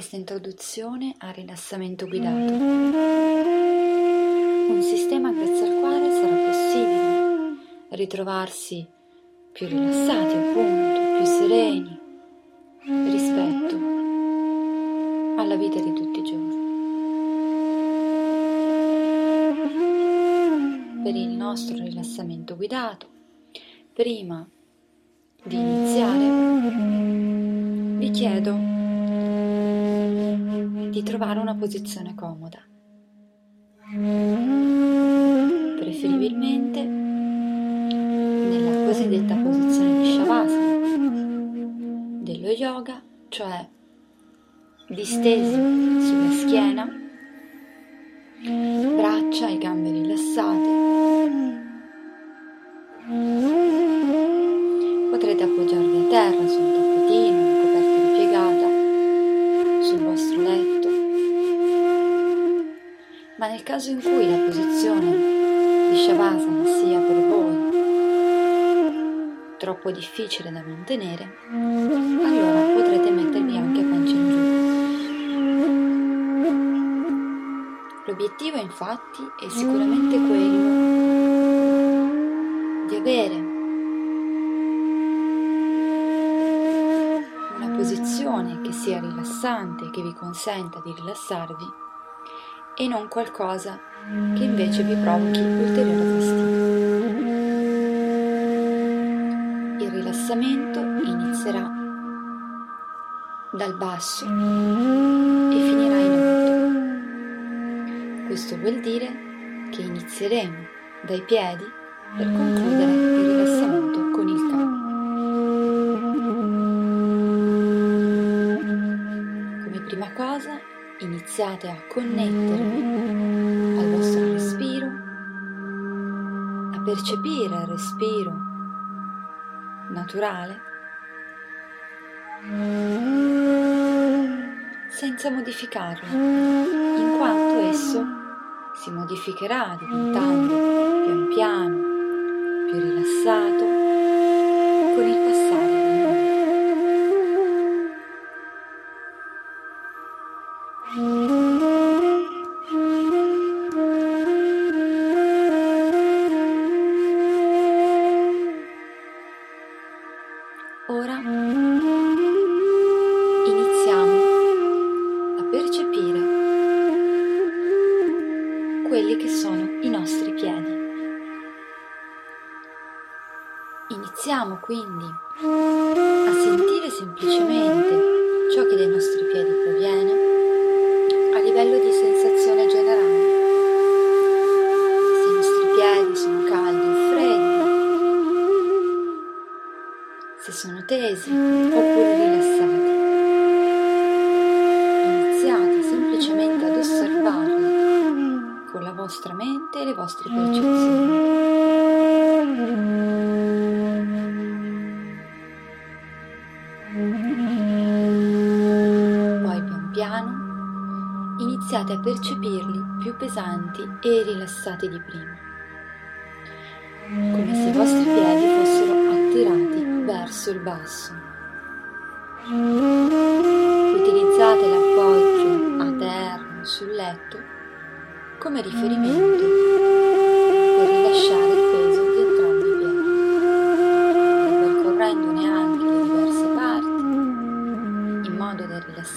questa introduzione al rilassamento guidato, un sistema grazie al quale sarà possibile ritrovarsi più rilassati appunto, più sereni rispetto alla vita di tutti i giorni. Per il nostro rilassamento guidato, prima di iniziare, vi chiedo di trovare una posizione comoda. Preferibilmente nella cosiddetta posizione di Shavasana dello yoga, cioè distesi sulla schiena, braccia e gambe rilassate. Caso in cui la posizione di Shavasana sia per voi troppo difficile da mantenere, allora potrete mettervi anche pancia in giù. L'obiettivo infatti è sicuramente quello di avere una posizione che sia rilassante che vi consenta di rilassarvi e non qualcosa che invece vi provochi ulteriore fastidio. Il rilassamento inizierà dal basso e finirà in alto. Questo vuol dire che inizieremo dai piedi per concludere il rilassamento iniziate a connettervi al vostro respiro, a percepire il respiro naturale senza modificarlo, in quanto esso si modificherà diventando pian piano più rilassato con il iniziate a percepirli più pesanti e rilassati di prima, come se i vostri piedi fossero attirati verso il basso. Utilizzate l'appoggio a terra sul letto come riferimento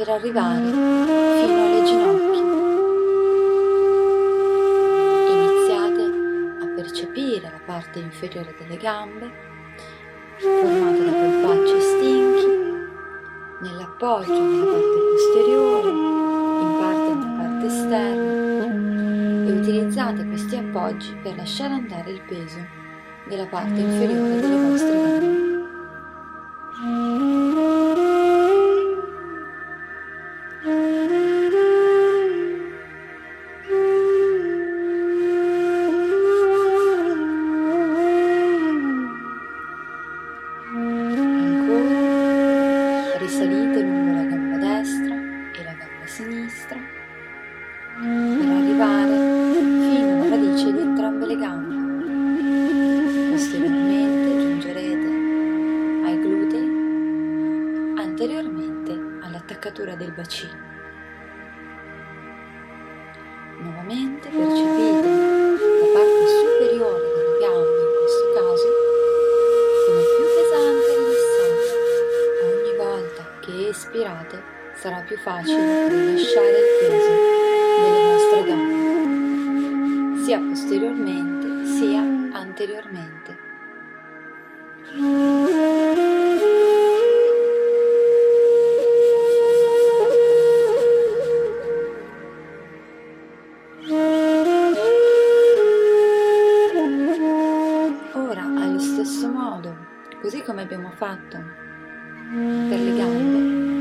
per arrivare fino alle ginocchia. Iniziate a percepire la parte inferiore delle gambe, formata da polpacci stinchi, nell'appoggio nella parte posteriore, in parte nella parte esterna e utilizzate questi appoggi per lasciare andare il peso della parte inferiore delle vostre gambe. sinistra per arrivare fino alla radice di entrambe le gambe. Posteriormente giungerete ai glutei, anteriormente all'attaccatura del bacino. Nuovamente percepite la parte superiore delle gambe, in questo caso, come più pesante e rilassante ogni volta che espirate sarà più facile rilasciare il peso delle vostre gambe, sia posteriormente sia anteriormente. come abbiamo fatto per le gambe,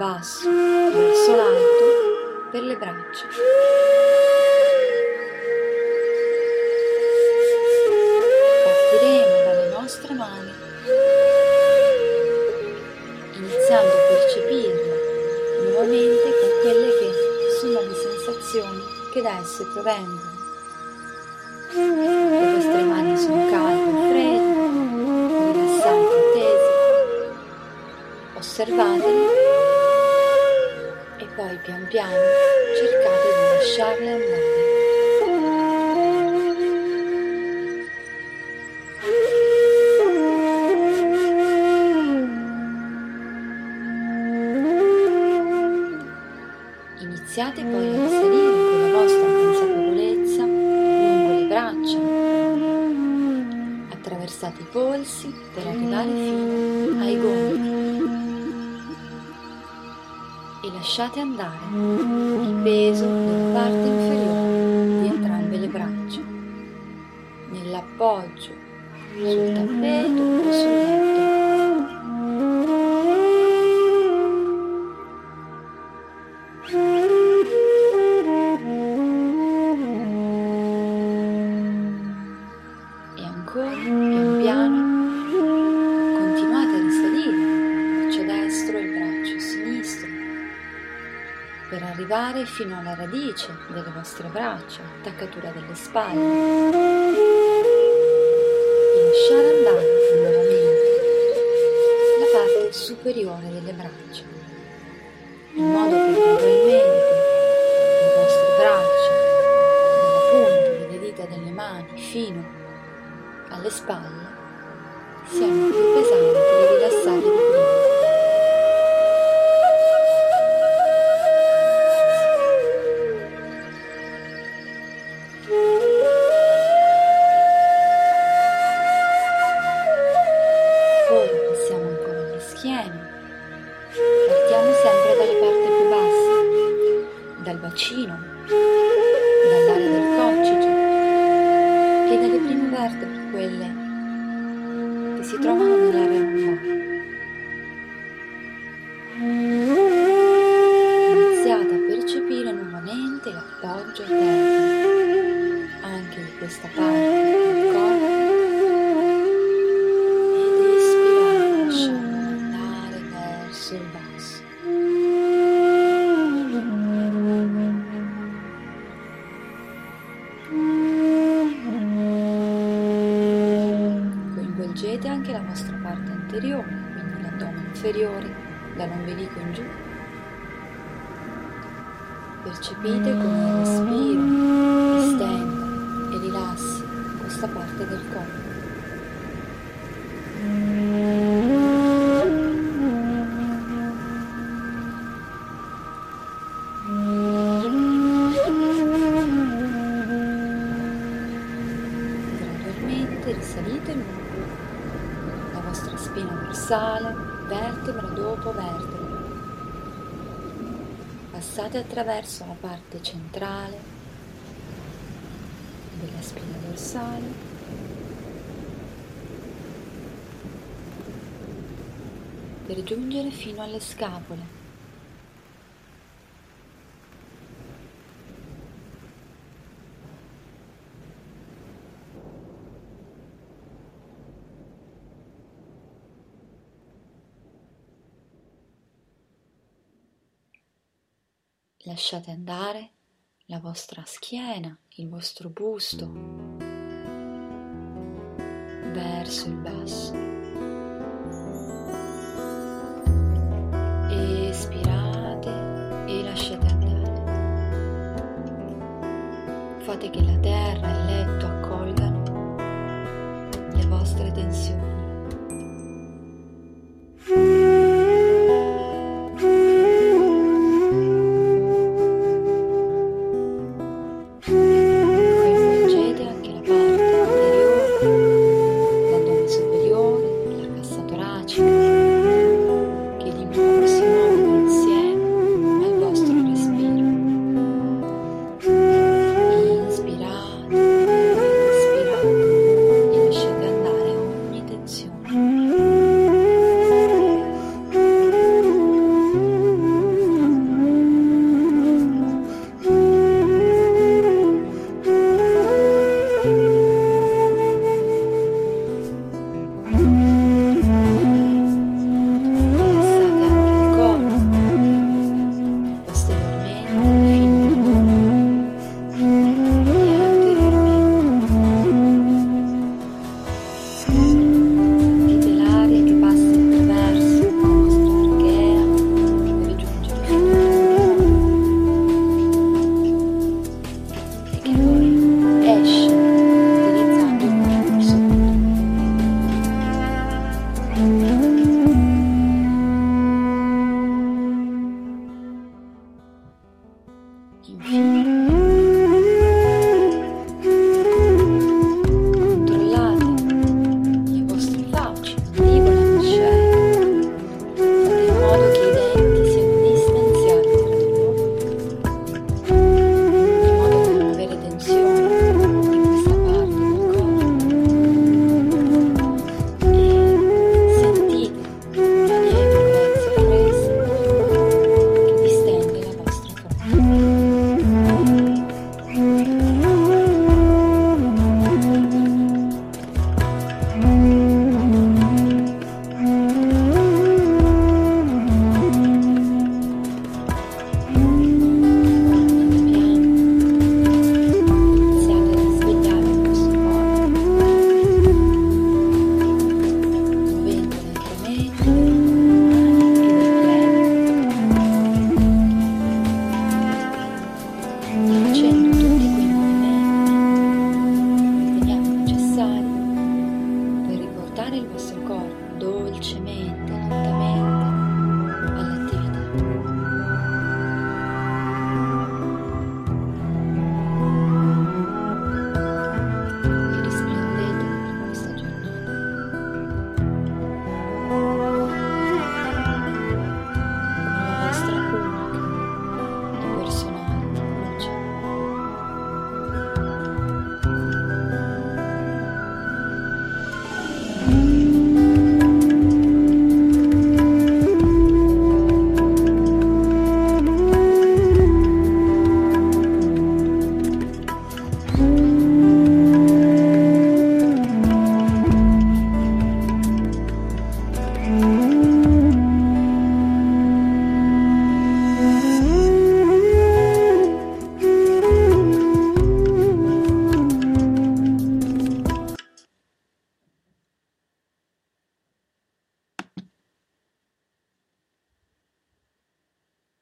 basso verso l'alto per le braccia. Partiremo dalle nostre mani, iniziando a percepirle nuovamente con quelle che sono le sensazioni che da esse provengono. osservateli e poi pian piano cercate di lasciarle andare. Iniziate poi a salire con la vostra consapevolezza lungo le braccia, attraversate i polsi per arrivare fino ai gomiti lasciate andare il peso della parte inferiore di entrambe le braccia, nell'appoggio sul tappeto fino alla radice delle vostre braccia, attaccatura delle spalle. E lasciare andare nuovamente la parte superiore delle braccia, in modo che gradualmente le vostre braccia, dalla punta delle dita delle mani fino alle spalle, siano più pesanti vicino, dall'area del coccige e dalle prime vertebre, quelle che si trovano nell'area 1 Percepite come respiro estenda e rilassi questa parte del corpo. Passate attraverso la parte centrale della spina dorsale. per giungere fino alle scapole. lasciate andare la vostra schiena, il vostro busto verso il basso. Espirate e lasciate andare. Fate che la terra, e il letto,